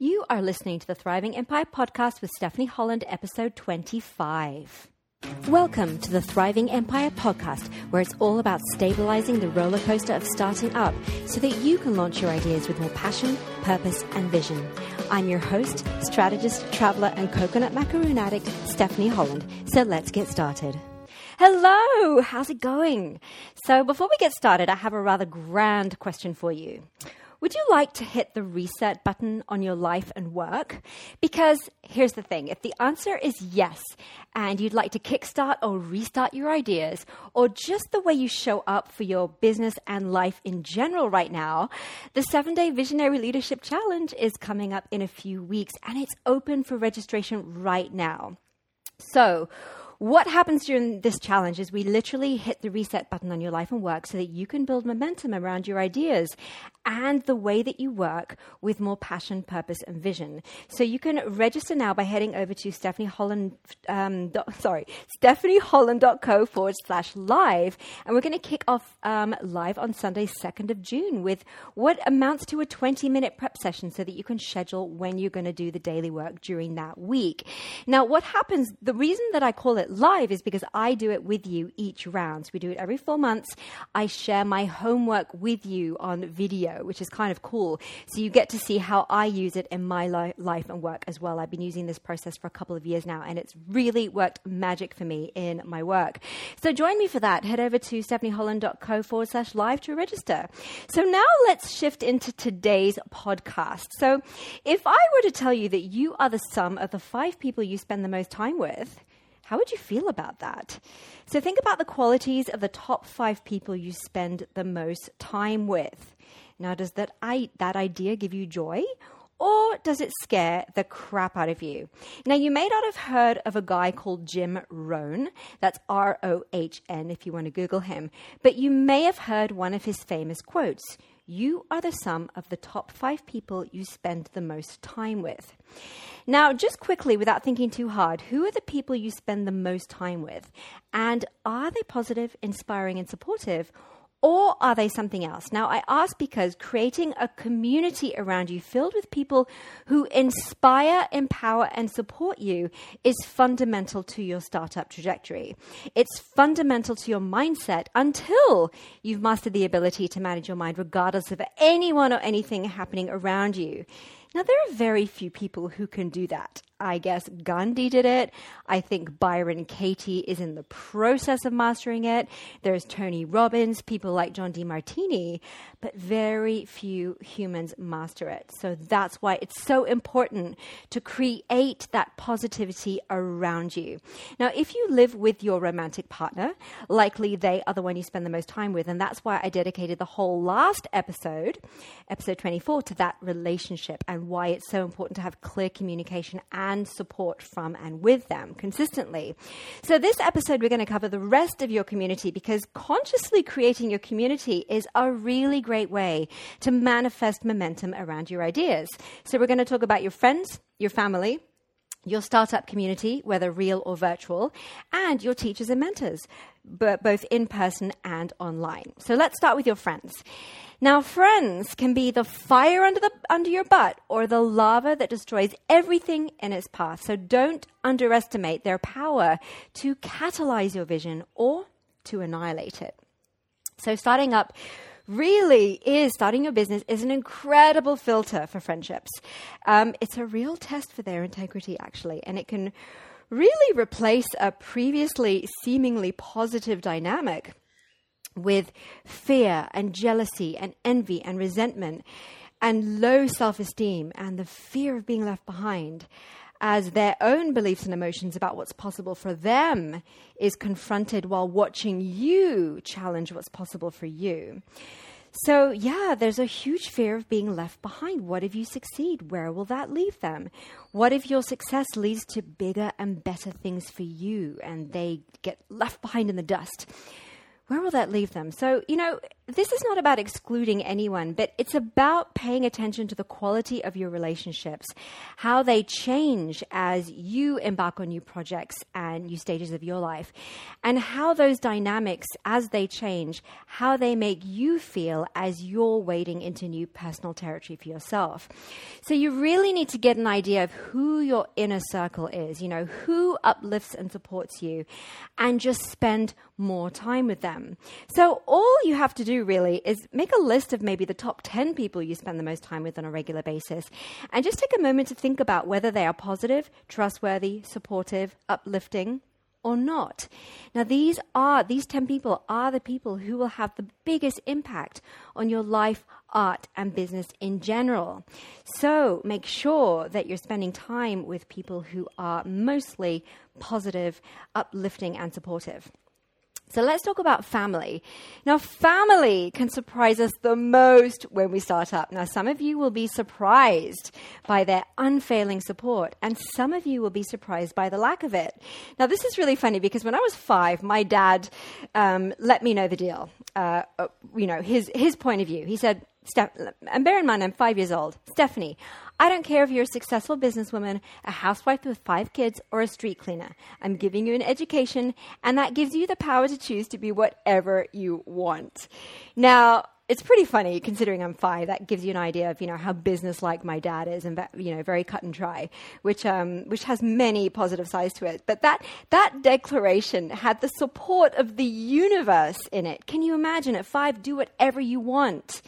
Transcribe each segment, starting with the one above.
You are listening to the Thriving Empire podcast with Stephanie Holland, episode 25. Welcome to the Thriving Empire podcast, where it's all about stabilizing the roller coaster of starting up so that you can launch your ideas with more passion, purpose, and vision. I'm your host, strategist, traveler, and coconut macaroon addict, Stephanie Holland. So let's get started. Hello, how's it going? So, before we get started, I have a rather grand question for you. Would you like to hit the reset button on your life and work? Because here's the thing if the answer is yes, and you'd like to kickstart or restart your ideas, or just the way you show up for your business and life in general right now, the seven day Visionary Leadership Challenge is coming up in a few weeks, and it's open for registration right now. So, what happens during this challenge is we literally hit the reset button on your life and work so that you can build momentum around your ideas and the way that you work with more passion, purpose, and vision. So you can register now by heading over to Stephanie Holland, um, do, sorry, stephanieholland.co forward slash live. And we're going to kick off um, live on Sunday, 2nd of June, with what amounts to a 20 minute prep session so that you can schedule when you're going to do the daily work during that week. Now, what happens, the reason that I call it live is because I do it with you each round. So we do it every four months. I share my homework with you on video which is kind of cool. So you get to see how I use it in my li- life and work as well. I've been using this process for a couple of years now, and it's really worked magic for me in my work. So join me for that. Head over to stephanieholland.co forward slash live to register. So now let's shift into today's podcast. So if I were to tell you that you are the sum of the five people you spend the most time with, how would you feel about that? So think about the qualities of the top five people you spend the most time with. Now, does that, I, that idea give you joy? Or does it scare the crap out of you? Now, you may not have heard of a guy called Jim Rohn. That's R O H N if you want to Google him. But you may have heard one of his famous quotes You are the sum of the top five people you spend the most time with. Now, just quickly, without thinking too hard, who are the people you spend the most time with? And are they positive, inspiring, and supportive? Or are they something else? Now, I ask because creating a community around you filled with people who inspire, empower, and support you is fundamental to your startup trajectory. It's fundamental to your mindset until you've mastered the ability to manage your mind, regardless of anyone or anything happening around you. Now, there are very few people who can do that. I guess Gandhi did it. I think Byron Katie is in the process of mastering it. There's Tony Robbins, people like John Demartini, but very few humans master it. So that's why it's so important to create that positivity around you. Now, if you live with your romantic partner, likely they are the one you spend the most time with. And that's why I dedicated the whole last episode, episode 24, to that relationship and why it's so important to have clear communication and and support from and with them consistently. So, this episode, we're going to cover the rest of your community because consciously creating your community is a really great way to manifest momentum around your ideas. So, we're going to talk about your friends, your family, your startup community, whether real or virtual, and your teachers and mentors, both in person and online. So let's start with your friends. Now, friends can be the fire under, the, under your butt or the lava that destroys everything in its path. So don't underestimate their power to catalyze your vision or to annihilate it. So, starting up really is starting your business is an incredible filter for friendships. Um, it's a real test for their integrity, actually, and it can really replace a previously seemingly positive dynamic with fear and jealousy and envy and resentment and low self esteem and the fear of being left behind as their own beliefs and emotions about what's possible for them is confronted while watching you challenge what's possible for you. So, yeah, there's a huge fear of being left behind. What if you succeed? Where will that leave them? What if your success leads to bigger and better things for you and they get left behind in the dust? where will that leave them? So, you know, this is not about excluding anyone, but it's about paying attention to the quality of your relationships, how they change as you embark on new projects and new stages of your life, and how those dynamics, as they change, how they make you feel as you're wading into new personal territory for yourself. So you really need to get an idea of who your inner circle is, you know, who uplifts and supports you, and just spend more time with them. So all you have to do really is make a list of maybe the top 10 people you spend the most time with on a regular basis and just take a moment to think about whether they are positive, trustworthy, supportive, uplifting, or not. Now, these are, these 10 people are the people who will have the biggest impact on your life, art, and business in general. So make sure that you're spending time with people who are mostly positive, uplifting, and supportive. So let's talk about family. Now, family can surprise us the most when we start up. Now, some of you will be surprised by their unfailing support, and some of you will be surprised by the lack of it. Now, this is really funny because when I was five, my dad um, let me know the deal. Uh, uh you know, his his point of view. He said, and bear in mind, I'm five years old. Stephanie, I don't care if you're a successful businesswoman, a housewife with five kids, or a street cleaner. I'm giving you an education, and that gives you the power to choose to be whatever you want. Now, it's pretty funny considering I'm five. That gives you an idea of you know how businesslike my dad is, and you know very cut and dry, which um, which has many positive sides to it. But that that declaration had the support of the universe in it. Can you imagine? At five, do whatever you want.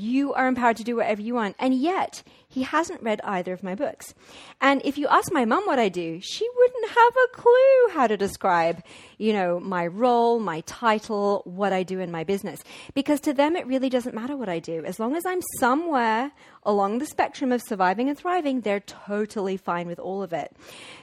You are empowered to do whatever you want. And yet, he hasn't read either of my books. And if you ask my mum what I do, she wouldn't have a clue how to describe, you know, my role, my title, what I do in my business. Because to them, it really doesn't matter what I do. As long as I'm somewhere along the spectrum of surviving and thriving, they're totally fine with all of it.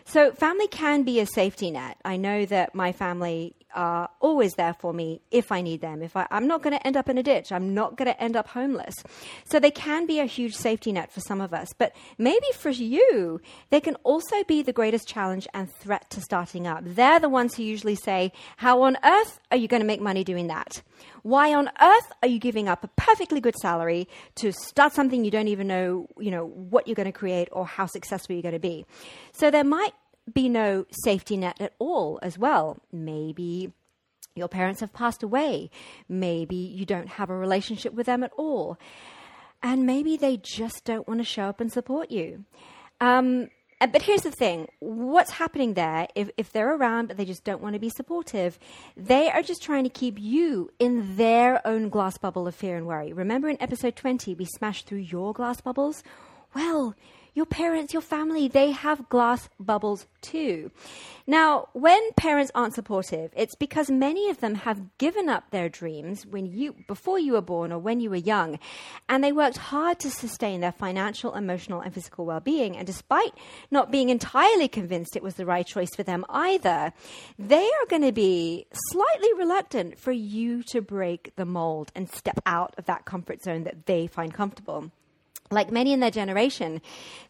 So, family can be a safety net. I know that my family are always there for me if I need them. If I, I'm not going to end up in a ditch, I'm not going to end up homeless. So they can be a huge safety net for some of us. But maybe for you, they can also be the greatest challenge and threat to starting up. They're the ones who usually say, How on earth are you going to make money doing that? Why on earth are you giving up a perfectly good salary to start something you don't even know, you know, what you're going to create or how successful you're going to be? So there might be no safety net at all as well. Maybe your parents have passed away. Maybe you don't have a relationship with them at all. And maybe they just don't want to show up and support you. Um, but here's the thing what's happening there, if, if they're around but they just don't want to be supportive, they are just trying to keep you in their own glass bubble of fear and worry. Remember in episode 20, we smashed through your glass bubbles? Well, your parents, your family, they have glass bubbles too. Now, when parents aren't supportive, it's because many of them have given up their dreams when you before you were born or when you were young, and they worked hard to sustain their financial, emotional, and physical well-being. And despite not being entirely convinced it was the right choice for them either, they are going to be slightly reluctant for you to break the mold and step out of that comfort zone that they find comfortable. Like many in their generation,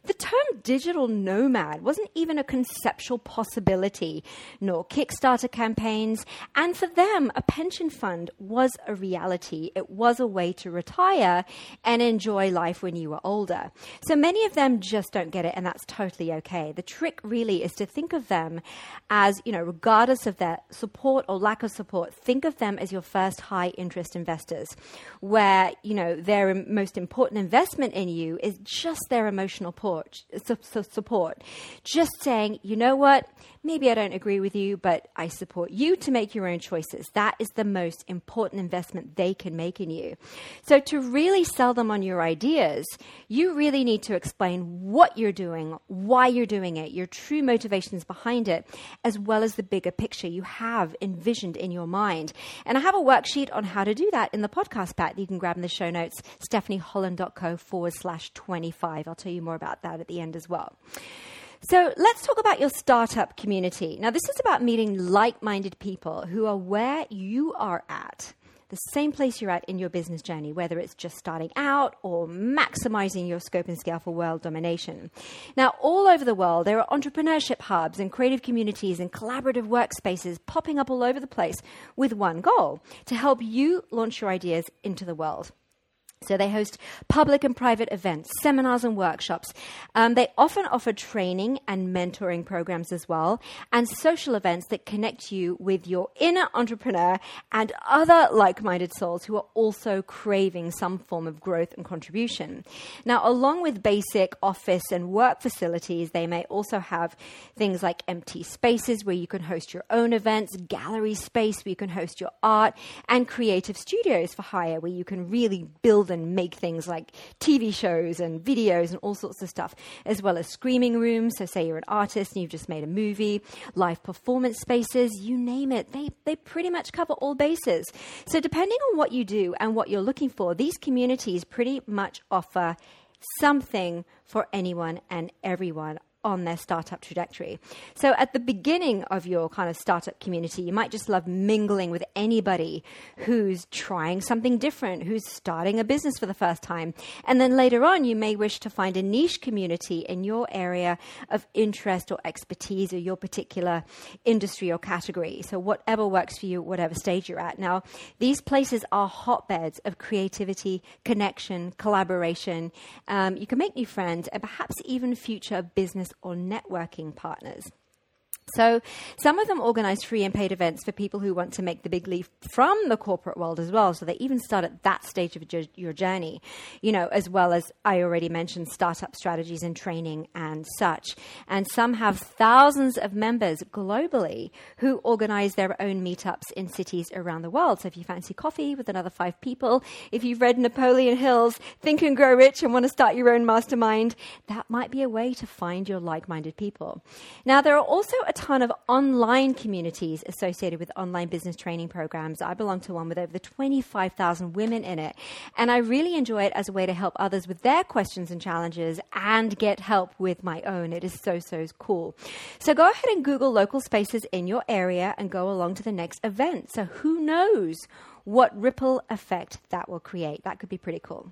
the term digital nomad wasn't even a conceptual possibility, nor Kickstarter campaigns. And for them, a pension fund was a reality. It was a way to retire and enjoy life when you were older. So many of them just don't get it, and that's totally okay. The trick really is to think of them as, you know, regardless of their support or lack of support, think of them as your first high interest investors, where, you know, their most important investment in in you is just their emotional port, support. Just saying, you know what, maybe I don't agree with you, but I support you to make your own choices. That is the most important investment they can make in you. So, to really sell them on your ideas, you really need to explain what you're doing, why you're doing it, your true motivations behind it, as well as the bigger picture you have envisioned in your mind. And I have a worksheet on how to do that in the podcast pack that you can grab in the show notes, stephanieholland.co forward slash 25. I'll tell you more about that at the end as well. So let's talk about your startup community. Now, this is about meeting like minded people who are where you are at, the same place you're at in your business journey, whether it's just starting out or maximizing your scope and scale for world domination. Now, all over the world, there are entrepreneurship hubs and creative communities and collaborative workspaces popping up all over the place with one goal to help you launch your ideas into the world. So they host public and private events, seminars, and workshops. Um, they often offer training and mentoring programs as well, and social events that connect you with your inner entrepreneur and other like minded souls who are also craving some form of growth and contribution. Now, along with basic office and work facilities, they may also have things like empty spaces where you can host your own events, gallery space where you can host your art, and creative studios for hire where you can really build and make things like TV shows and videos and all sorts of stuff, as well as screaming rooms. So, say you're an artist and you've just made a movie, live performance spaces, you name it. They, they pretty much cover all bases. So, depending on what you do and what you're looking for, these communities pretty much offer something for anyone and everyone on their startup trajectory. So at the beginning of your kind of startup community, you might just love mingling with anybody who's trying something different, who's starting a business for the first time. And then later on, you may wish to find a niche community in your area of interest or expertise or your particular industry or category. So whatever works for you, whatever stage you're at. Now, these places are hotbeds of creativity, connection, collaboration. Um, you can make new friends and perhaps even future business or networking partners. So, some of them organize free and paid events for people who want to make the big leap from the corporate world as well. So, they even start at that stage of your journey, you know, as well as I already mentioned startup strategies and training and such. And some have thousands of members globally who organize their own meetups in cities around the world. So, if you fancy coffee with another five people, if you've read Napoleon Hill's Think and Grow Rich and want to start your own mastermind, that might be a way to find your like minded people. Now, there are also a ton of online communities associated with online business training programs. I belong to one with over 25,000 women in it. And I really enjoy it as a way to help others with their questions and challenges and get help with my own. It is so, so cool. So go ahead and Google local spaces in your area and go along to the next event. So who knows what ripple effect that will create? That could be pretty cool.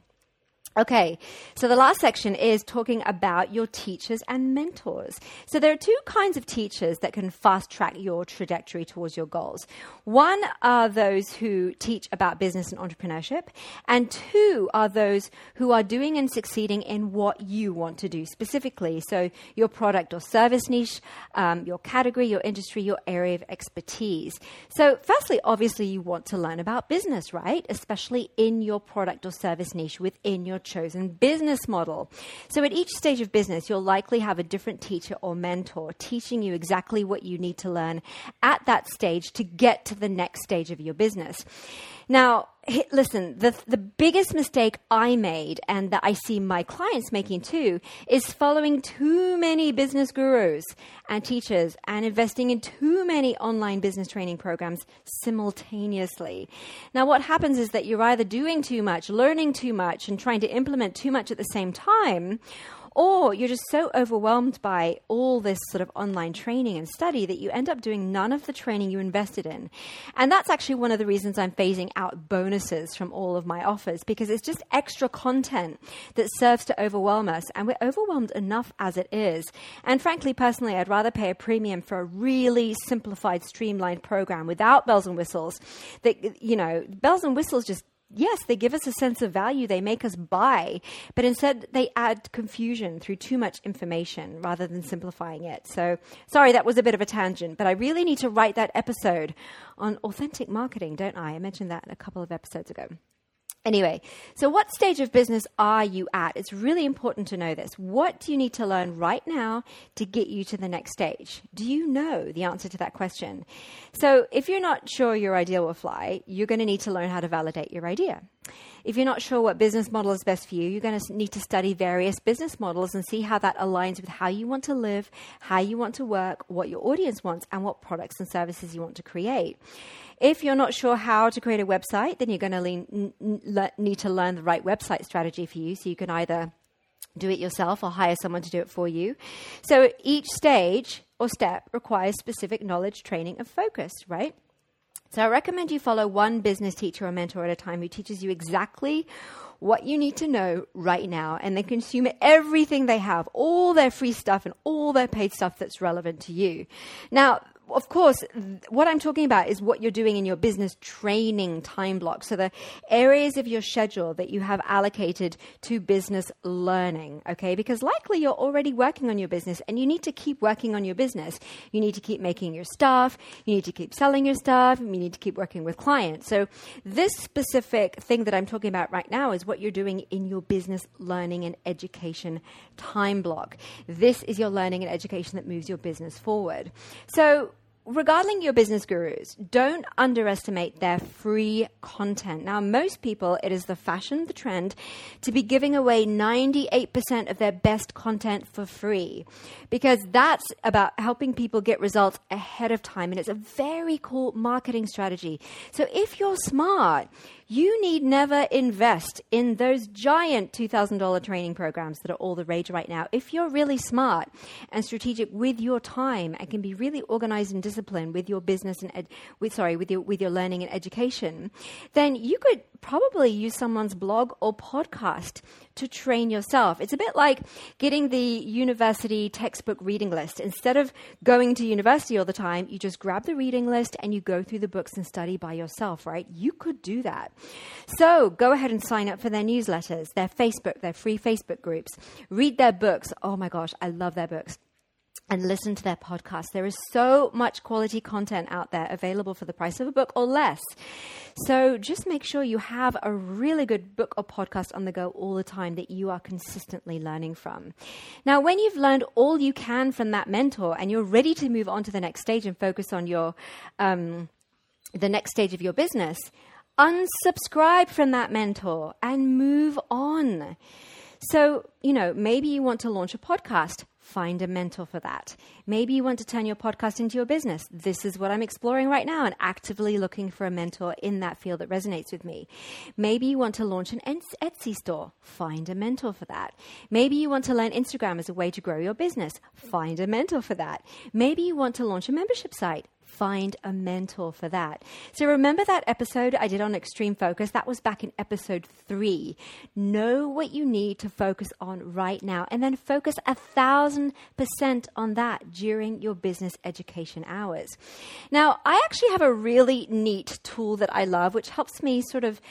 Okay, so the last section is talking about your teachers and mentors. So there are two kinds of teachers that can fast track your trajectory towards your goals. One are those who teach about business and entrepreneurship, and two are those who are doing and succeeding in what you want to do specifically. So your product or service niche, um, your category, your industry, your area of expertise. So, firstly, obviously, you want to learn about business, right? Especially in your product or service niche within your chosen business model. So, at each stage of business, you'll likely have a different teacher or mentor teaching you exactly what you need to learn at that stage to get to the next stage of your business. Now, listen, the, the biggest mistake I made and that I see my clients making too is following too many business gurus and teachers and investing in too many online business training programs simultaneously. Now, what happens is that you're either doing too much, learning too much, and trying to implement too much at the same time, or you're just so overwhelmed by all this sort of online training and study that you end up doing none of the training you invested in. And that's actually one of the reasons I'm phasing out bonuses from all of my offers because it's just extra content that serves to overwhelm us. And we're overwhelmed enough as it is. And frankly, personally, I'd rather pay a premium for a really simplified, streamlined program without bells and whistles that, you know, bells and whistles just yes, they give us a sense of value, they make us buy, but instead they add confusion through too much information rather than simplifying it. So, sorry, that was a bit of a tangent, but I really need to write that episode on authentic marketing, don't I? I mentioned that a couple of episodes ago. Anyway, so what stage of business are you at? It's really important to know this. What do you need to learn right now to get you to the next stage? Do you know the answer to that question? So, if you're not sure your idea will fly, you're going to need to learn how to validate your idea. If you're not sure what business model is best for you, you're going to need to study various business models and see how that aligns with how you want to live, how you want to work, what your audience wants, and what products and services you want to create. If you're not sure how to create a website, then you're going to lean, need to learn the right website strategy for you. So you can either do it yourself or hire someone to do it for you. So each stage or step requires specific knowledge, training, and focus, right? So I recommend you follow one business teacher or mentor at a time who teaches you exactly what you need to know right now and then consume everything they have, all their free stuff and all their paid stuff that's relevant to you. Now, of course, what I'm talking about is what you're doing in your business training time block. So the areas of your schedule that you have allocated to business learning, okay? Because likely you're already working on your business and you need to keep working on your business. You need to keep making your stuff. You need to keep selling your stuff. You need to keep working with clients. So this specific thing that I'm talking about right now is what you're doing in your business learning and education time block. This is your learning and education that moves your business forward. So regarding your business gurus, don't underestimate their free content. Now, most people, it is the fashion, the trend, to be giving away 98% of their best content for free because that's about helping people get results ahead of time. And it's a very cool marketing strategy. So if you're smart, you need never invest in those giant $2,000 training programs that are all the rage right now. If you're really smart and strategic with your time and can be really organized and disciplined with your business and ed- with sorry with your with your learning and education, then you could probably use someone's blog or podcast to train yourself. It's a bit like getting the university textbook reading list. Instead of going to university all the time, you just grab the reading list and you go through the books and study by yourself, right? You could do that. So go ahead and sign up for their newsletters, their Facebook, their free Facebook groups. Read their books. Oh my gosh, I love their books and listen to their podcast. There is so much quality content out there available for the price of a book or less. So just make sure you have a really good book or podcast on the go all the time that you are consistently learning from. Now, when you've learned all you can from that mentor and you're ready to move on to the next stage and focus on your um, the next stage of your business, unsubscribe from that mentor and move on. So, you know, maybe you want to launch a podcast. Find a mentor for that. Maybe you want to turn your podcast into your business. This is what I'm exploring right now and actively looking for a mentor in that field that resonates with me. Maybe you want to launch an Etsy store. Find a mentor for that. Maybe you want to learn Instagram as a way to grow your business. Find a mentor for that. Maybe you want to launch a membership site find a mentor for that. So remember that episode I did on extreme focus? That was back in episode three. Know what you need to focus on right now and then focus a thousand percent on that during your business education hours. Now, I actually have a really neat tool that I love, which helps me sort of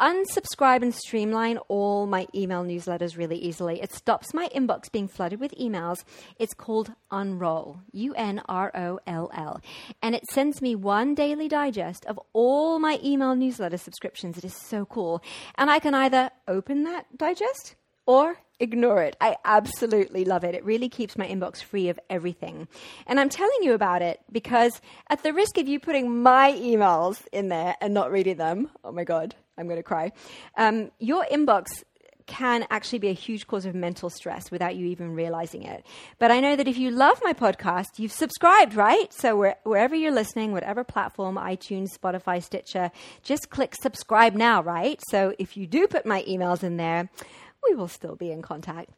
unsubscribe and streamline all my email newsletters really easily. It stops my inbox being flooded with emails. It's called Unroll, U N R O L L. And it sends me one daily digest of all my email newsletter subscriptions. It is so cool. And I can either open that digest or ignore it. I absolutely love it. It really keeps my inbox free of everything. And I'm telling you about it because, at the risk of you putting my emails in there and not reading them, oh my God, I'm going to cry, um, your inbox can actually be a huge cause of mental stress without you even realizing it. But I know that if you love my podcast, you've subscribed, right? So where, wherever you're listening, whatever platform, iTunes, Spotify, Stitcher, just click subscribe now, right? So if you do put my emails in there, we will still be in contact.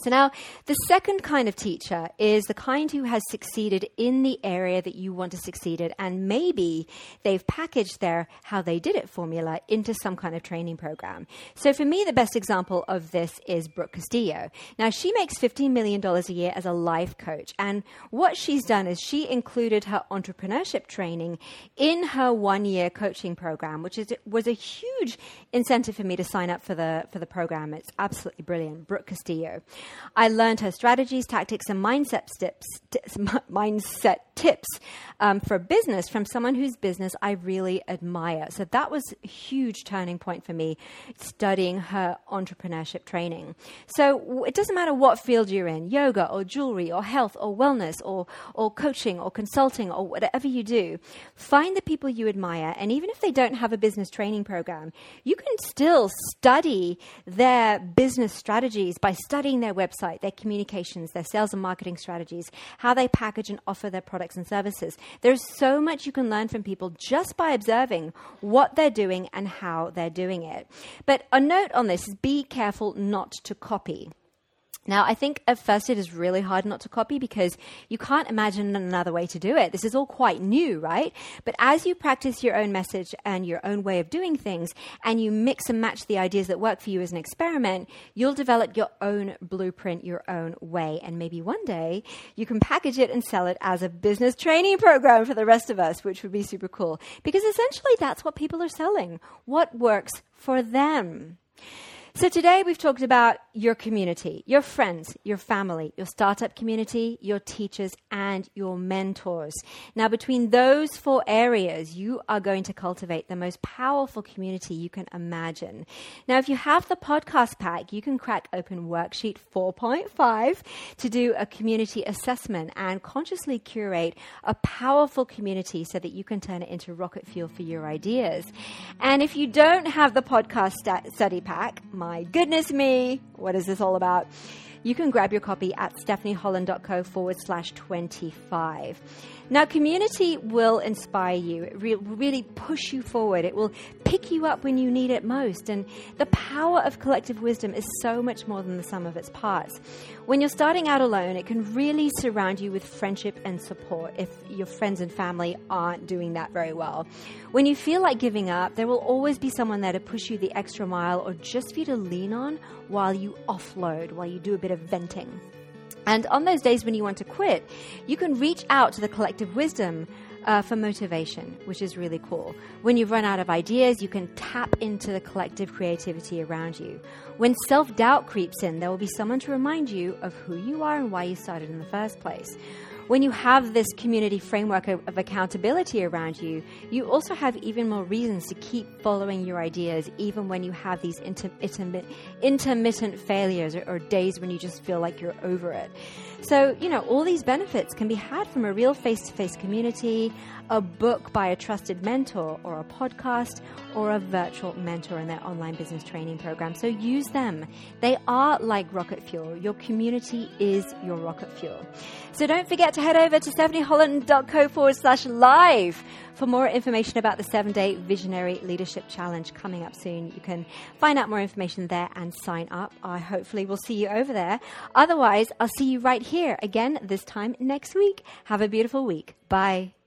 So now, the second kind of teacher is the kind who has succeeded in the area that you want to succeed in, and maybe they've packaged their how they did it formula into some kind of training program. So for me, the best example of this is Brooke Castillo. Now, she makes $15 million a year as a life coach, and what she's done is she included her entrepreneurship training in her one year coaching program, which is, was a huge incentive for me to sign up for the, for the program. It's absolutely brilliant. Brooke Castillo. I learned her strategies, tactics, and mindset tips mindset tips um, for business from someone whose business I really admire. So that was a huge turning point for me, studying her entrepreneurship training. So it doesn't matter what field you're in, yoga or jewelry or health or wellness or, or coaching or consulting or whatever you do, find the people you admire. And even if they don't have a business training program, you can still study their business strategies by studying their website, their communications, their sales and marketing strategies, how they package and offer their products and services. There's so much you can learn from people just by observing what they're doing and how they're doing it. But a note on this is be careful not to copy. Now, I think at first it is really hard not to copy because you can't imagine another way to do it. This is all quite new, right? But as you practice your own message and your own way of doing things, and you mix and match the ideas that work for you as an experiment, you'll develop your own blueprint, your own way. And maybe one day you can package it and sell it as a business training program for the rest of us, which would be super cool. Because essentially that's what people are selling what works for them. So today we've talked about your community, your friends, your family, your startup community, your teachers, and your mentors. Now, between those four areas, you are going to cultivate the most powerful community you can imagine. Now, if you have the podcast pack, you can crack open worksheet 4.5 to do a community assessment and consciously curate a powerful community so that you can turn it into rocket fuel for your ideas. And if you don't have the podcast study pack, my goodness me, what is this all about? You can grab your copy at stephanieholland.co forward slash 25. Now, community will inspire you. It will really push you forward. It will pick you up when you need it most. And the power of collective wisdom is so much more than the sum of its parts. When you're starting out alone, it can really surround you with friendship and support if your friends and family aren't doing that very well. When you feel like giving up, there will always be someone there to push you the extra mile or just for you to lean on while you offload, while you do a bit of venting. And on those days when you want to quit, you can reach out to the collective wisdom uh, for motivation, which is really cool. When you run out of ideas, you can tap into the collective creativity around you. When self doubt creeps in, there will be someone to remind you of who you are and why you started in the first place when you have this community framework of, of, accountability around you, you also have even more reasons to keep following your ideas, even when you have these inter- intermittent, intermittent failures or, or days when you just feel like you're over it. So, you know, all these benefits can be had from a real face to face community, a book by a trusted mentor, or a podcast, or a virtual mentor in their online business training program. So use them. They are like rocket fuel. Your community is your rocket fuel. So don't forget to head over to stephanieholland.co forward slash live for more information about the seven day visionary leadership challenge coming up soon. You can find out more information there and sign up. I hopefully will see you over there. Otherwise, I'll see you right here again this time next week. Have a beautiful week. Bye.